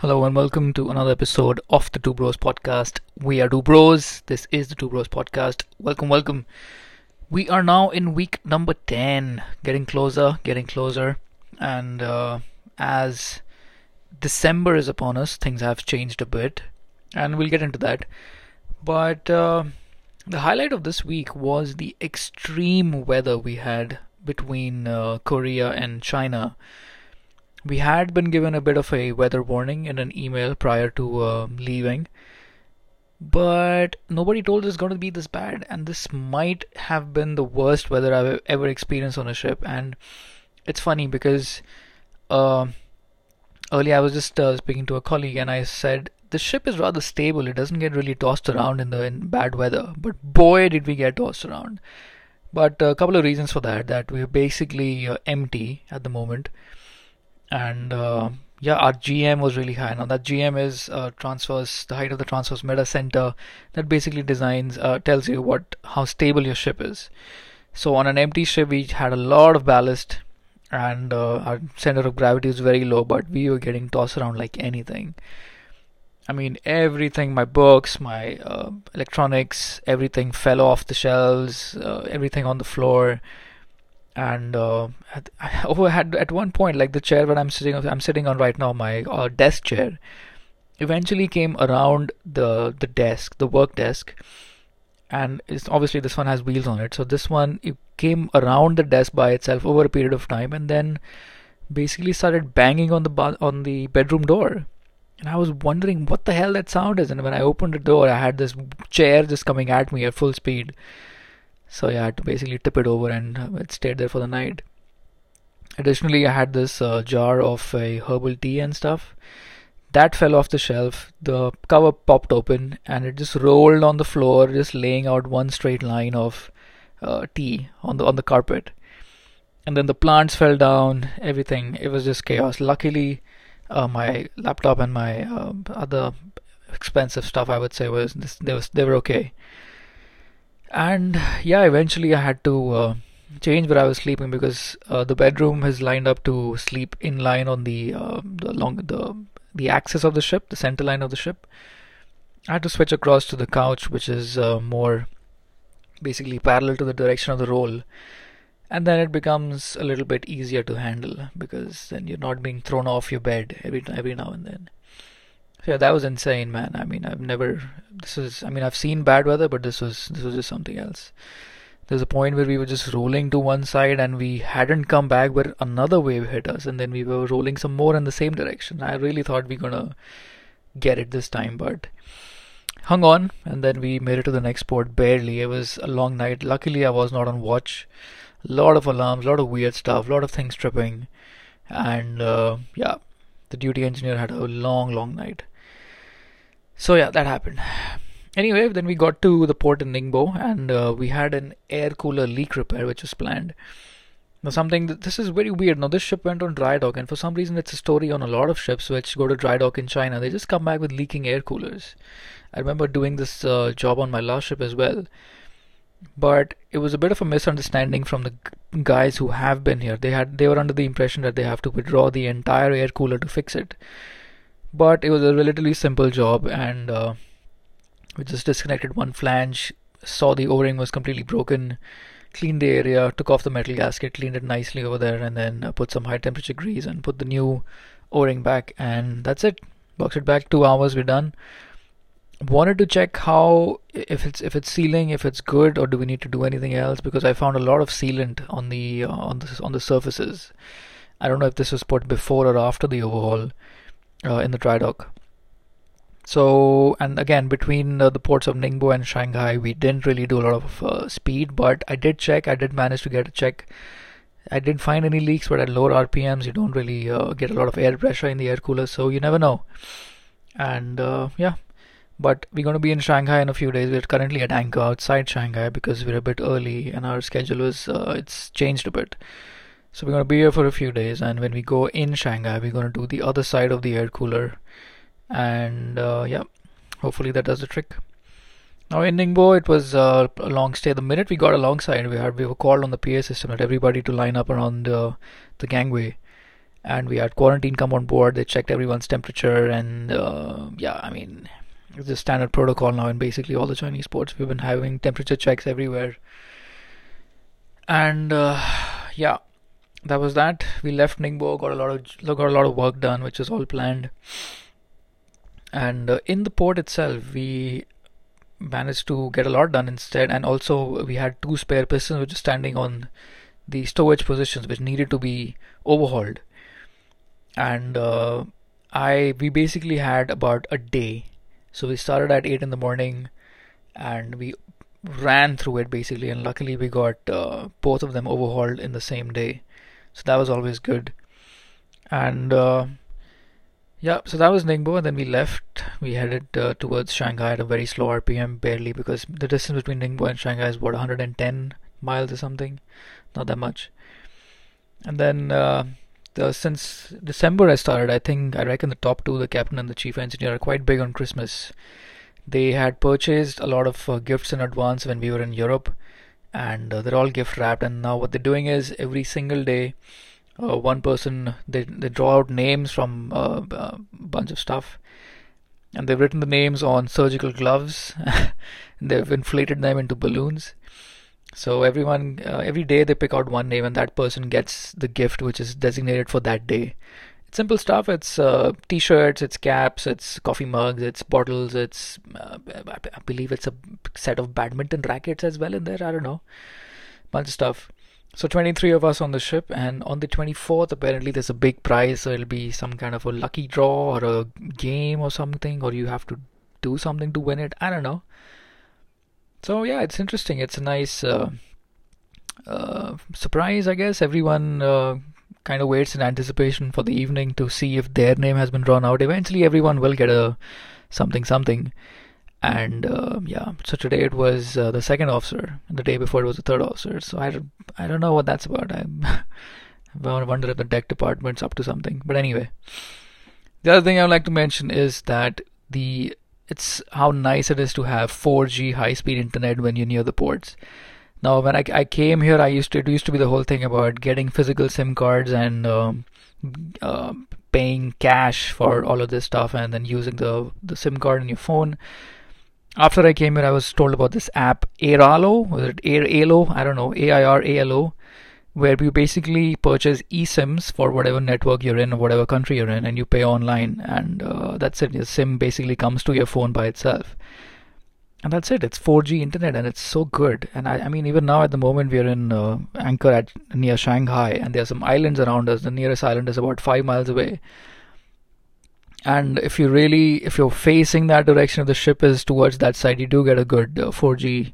Hello and welcome to another episode of the Two Bros podcast. We are Two Bros. This is the Two Bros podcast. Welcome, welcome. We are now in week number 10, getting closer, getting closer. And uh, as December is upon us, things have changed a bit, and we'll get into that. But uh, the highlight of this week was the extreme weather we had between uh, Korea and China we had been given a bit of a weather warning in an email prior to uh, leaving, but nobody told us it's going to be this bad, and this might have been the worst weather I've ever experienced on a ship. And it's funny because uh, earlier I was just uh, speaking to a colleague, and I said the ship is rather stable; it doesn't get really tossed around in the in bad weather. But boy, did we get tossed around! But a couple of reasons for that: that we're basically uh, empty at the moment and uh, yeah, our GM was really high. Now that GM is uh, transverse, the height of the transverse meta center that basically designs uh, tells you what how stable your ship is. So on an empty ship, we had a lot of ballast, and uh, our center of gravity was very low, but we were getting tossed around like anything. I mean, everything, my books, my uh, electronics, everything fell off the shelves, uh, everything on the floor and uh, at, had at one point like the chair where I'm sitting I'm sitting on right now my uh, desk chair eventually came around the the desk the work desk. And it's obviously this one has wheels on it. So this one it came around the desk by itself over a period of time and then basically started banging on the on the bedroom door. And I was wondering what the hell that sound is. And when I opened the door I had this chair just coming at me at full speed so yeah, I had to basically tip it over and uh, it stayed there for the night. Additionally, I had this uh, jar of a herbal tea and stuff. That fell off the shelf. The cover popped open and it just rolled on the floor, just laying out one straight line of uh, tea on the on the carpet. And then the plants fell down. Everything. It was just chaos. Luckily, uh, my laptop and my uh, other expensive stuff, I would say, was they was they were okay and yeah eventually i had to uh, change where i was sleeping because uh, the bedroom is lined up to sleep in line on the uh, the long the the axis of the ship the center line of the ship. I had to switch across to the couch which is uh, more basically parallel to the direction of the roll. And then it becomes a little bit easier to handle because then you're not being thrown off your bed every every now and then yeah, that was insane, man. I mean, I've never. This is. I mean, I've seen bad weather, but this was this was just something else. There's a point where we were just rolling to one side and we hadn't come back, where another wave hit us, and then we were rolling some more in the same direction. I really thought we were gonna get it this time, but hung on, and then we made it to the next port barely. It was a long night. Luckily, I was not on watch. A lot of alarms, a lot of weird stuff, a lot of things tripping, and uh, yeah, the duty engineer had a long, long night. So yeah, that happened. Anyway, then we got to the port in Ningbo and uh, we had an air cooler leak repair which was planned. Now something that, this is very weird. Now this ship went on dry dock and for some reason it's a story on a lot of ships which go to dry dock in China. They just come back with leaking air coolers. I remember doing this uh, job on my last ship as well. But it was a bit of a misunderstanding from the guys who have been here. They had they were under the impression that they have to withdraw the entire air cooler to fix it but it was a relatively simple job and uh, we just disconnected one flange saw the o-ring was completely broken cleaned the area took off the metal gasket cleaned it nicely over there and then uh, put some high temperature grease and put the new o-ring back and that's it. Box it back two hours we're done. Wanted to check how if it's if it's sealing if it's good or do we need to do anything else? Because i found a lot of sealant on the uh, on the on the surfaces. I don't know if this was put before or after the overhaul uh, in the dry dock. So, and again, between uh, the ports of Ningbo and Shanghai, we didn't really do a lot of uh, speed, but I did check, I did manage to get a check. I didn't find any leaks, but at lower RPMs, you don't really uh, get a lot of air pressure in the air cooler, so you never know. And uh, yeah, but we're going to be in Shanghai in a few days. We're currently at anchor outside Shanghai because we're a bit early and our schedule is uh, it's changed a bit. So we're going to be here for a few days, and when we go in Shanghai, we're going to do the other side of the air cooler, and uh, yeah, hopefully that does the trick. Now in Ningbo, it was uh, a long stay. The minute we got alongside, we had we were called on the PA system that everybody to line up around the the gangway, and we had quarantine come on board. They checked everyone's temperature, and uh, yeah, I mean, it's a standard protocol now in basically all the Chinese ports. We've been having temperature checks everywhere, and uh, yeah, that was that. We left Ningbo, got a lot of got a lot of work done, which is all planned. And uh, in the port itself, we managed to get a lot done instead, and also we had two spare pistons which are standing on the stowage positions, which needed to be overhauled and uh, I we basically had about a day. So we started at eight in the morning, and we ran through it basically. And luckily, we got uh, both of them overhauled in the same day, so that was always good. And uh, yeah, so that was Ningbo, and then we left. We headed uh, towards Shanghai at a very slow RPM, barely because the distance between Ningbo and Shanghai is about 110 miles or something, not that much. And then uh, the, since December I started, I think I reckon the top two, the captain and the chief engineer, are quite big on Christmas. They had purchased a lot of uh, gifts in advance when we were in Europe, and uh, they're all gift wrapped. And now what they're doing is every single day, uh, one person they they draw out names from uh, a bunch of stuff, and they've written the names on surgical gloves. they've inflated them into balloons so everyone, uh, every day they pick out one name, and that person gets the gift which is designated for that day. It's simple stuff. It's uh, t-shirts, it's caps, it's coffee mugs, it's bottles, it's uh, I believe it's a set of badminton rackets as well in there. I don't know, bunch of stuff. So 23 of us on the ship, and on the 24th, apparently there's a big prize. So it'll be some kind of a lucky draw or a game or something, or you have to do something to win it. I don't know. So yeah, it's interesting. It's a nice uh, uh, surprise, I guess. Everyone uh, kind of waits in anticipation for the evening to see if their name has been drawn out. Eventually, everyone will get a something something. And uh, yeah, so today it was uh, the second officer. The day before it was the third officer. So I don't, I don't know what that's about. I, wonder if the deck department's up to something. But anyway, the other thing I would like to mention is that the it's how nice it is to have 4G high speed internet when you're near the ports. Now, when I, I came here, I used to it used to be the whole thing about getting physical SIM cards and um, uh, paying cash for all of this stuff, and then using the the SIM card in your phone. After I came here, I was told about this app Airalo, was it Airalo? I don't know, A I R A L O where you basically purchase eSIMs for whatever network you're in or whatever country you're in, and you pay online, and uh, that's it. Your SIM basically comes to your phone by itself, and that's it. It's 4G internet, and it's so good. And I, I mean, even now at the moment we're in uh, anchor at near Shanghai, and there are some islands around us. The nearest island is about five miles away. And if you really, if you're facing that direction, if the ship is towards that side, you do get a good uh, 4G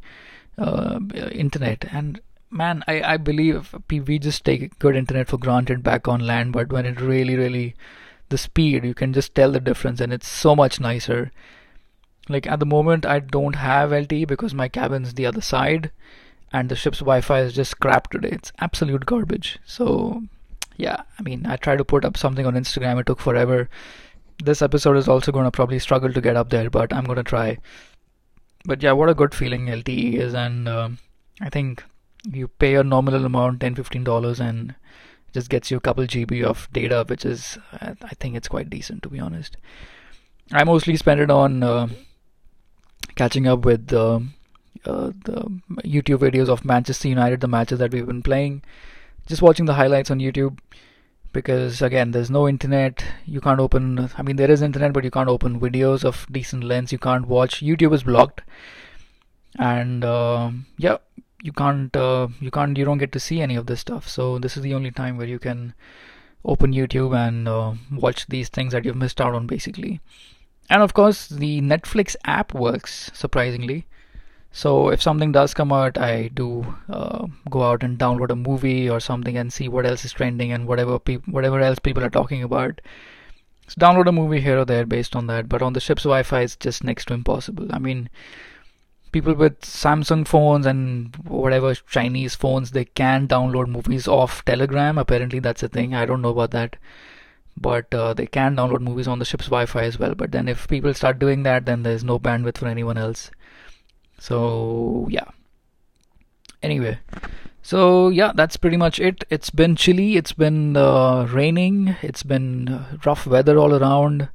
uh, internet. And man, I, I believe we just take good internet for granted back on land, but when it really, really, the speed, you can just tell the difference and it's so much nicer. Like at the moment, I don't have LTE because my cabin's the other side and the ship's Wi Fi is just crap today. It's absolute garbage. So, yeah, I mean, I tried to put up something on Instagram, it took forever. This episode is also going to probably struggle to get up there, but I'm going to try. But yeah, what a good feeling LTE is, and um, I think you pay a nominal amount 10 15 dollars and just gets you a couple GB of data, which is I think it's quite decent to be honest. I mostly spend it on uh, catching up with uh, uh, the YouTube videos of Manchester United, the matches that we've been playing, just watching the highlights on YouTube. Because again, there's no internet. You can't open. I mean, there is internet, but you can't open videos of decent length. You can't watch. YouTube is blocked, and uh, yeah, you can't uh, you can't you don't get to see any of this stuff so this is the only time where you can open youtube and uh, watch these things that you've missed out on basically and of course the netflix app works surprisingly so if something does come out i do uh, go out and download a movie or something and see what else is trending and whatever pe- whatever else people are talking about so download a movie here or there based on that but on the ship's wi-fi it's just next to impossible i mean people with Samsung phones and whatever Chinese phones, they can download movies off Telegram. Apparently, that's a thing. I don't know about that. But uh, they can download movies on the ship's Wi Fi as well. But then, if people start doing that, then there's no bandwidth for anyone else. So, yeah. Anyway, So yeah, that's pretty much it. It's been chilly. It's been uh, raining. It's been rough weather all around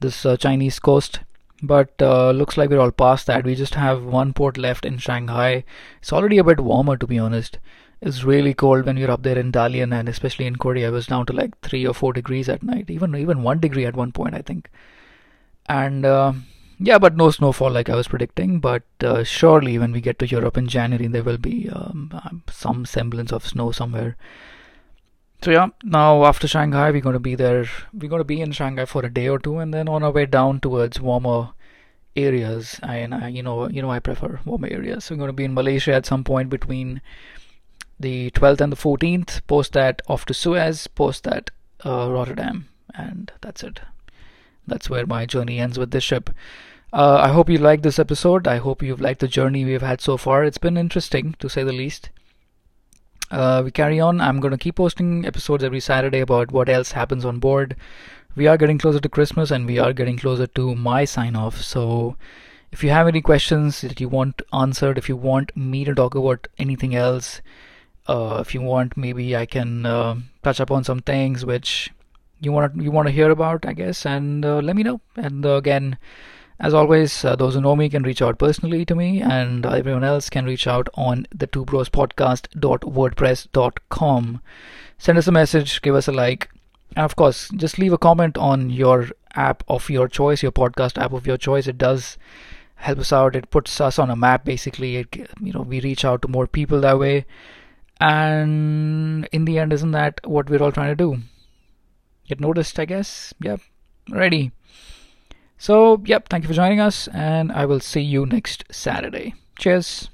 this uh, Chinese coast. But uh, looks like we're all past that. We just have one port left in Shanghai. It's already a bit warmer, to be honest. It's really cold when you're up there in Dalian, and especially in Korea, it was down to like three or four degrees at night. Even even one degree at one point, I think. And uh, yeah, but no snowfall like I was predicting. But uh, surely when we get to Europe in January, there will be um, um, some semblance of snow somewhere. So yeah, now after Shanghai, we're going to be there. We're going to be in Shanghai for a day or two, and then on our way down towards warmer areas. And I, you know, you know, I prefer warmer areas. So we're going to be in Malaysia at some point between the 12th and the 14th. Post that off to Suez. Post that uh, Rotterdam, and that's it. That's where my journey ends with this ship. Uh, I hope you liked this episode. I hope you've liked the journey we've had so far. It's been interesting, to say the least. Uh, we carry on. I'm going to keep posting episodes every Saturday about what else happens on board. We are getting closer to Christmas and we are getting closer to my sign off. So, if you have any questions that you want answered, if you want me to talk about anything else, uh, if you want, maybe I can uh, touch upon some things which you want you want to hear about, I guess, and uh, let me know. And uh, again, as always, uh, those who know me can reach out personally to me, and everyone else can reach out on the two bros podcast.wordpress.com. Send us a message, give us a like, and of course, just leave a comment on your app of your choice, your podcast app of your choice. It does help us out. It puts us on a map. Basically, it you know we reach out to more people that way, and in the end, isn't that what we're all trying to do? Get noticed, I guess. Yep, ready. So, yep, thank you for joining us, and I will see you next Saturday. Cheers.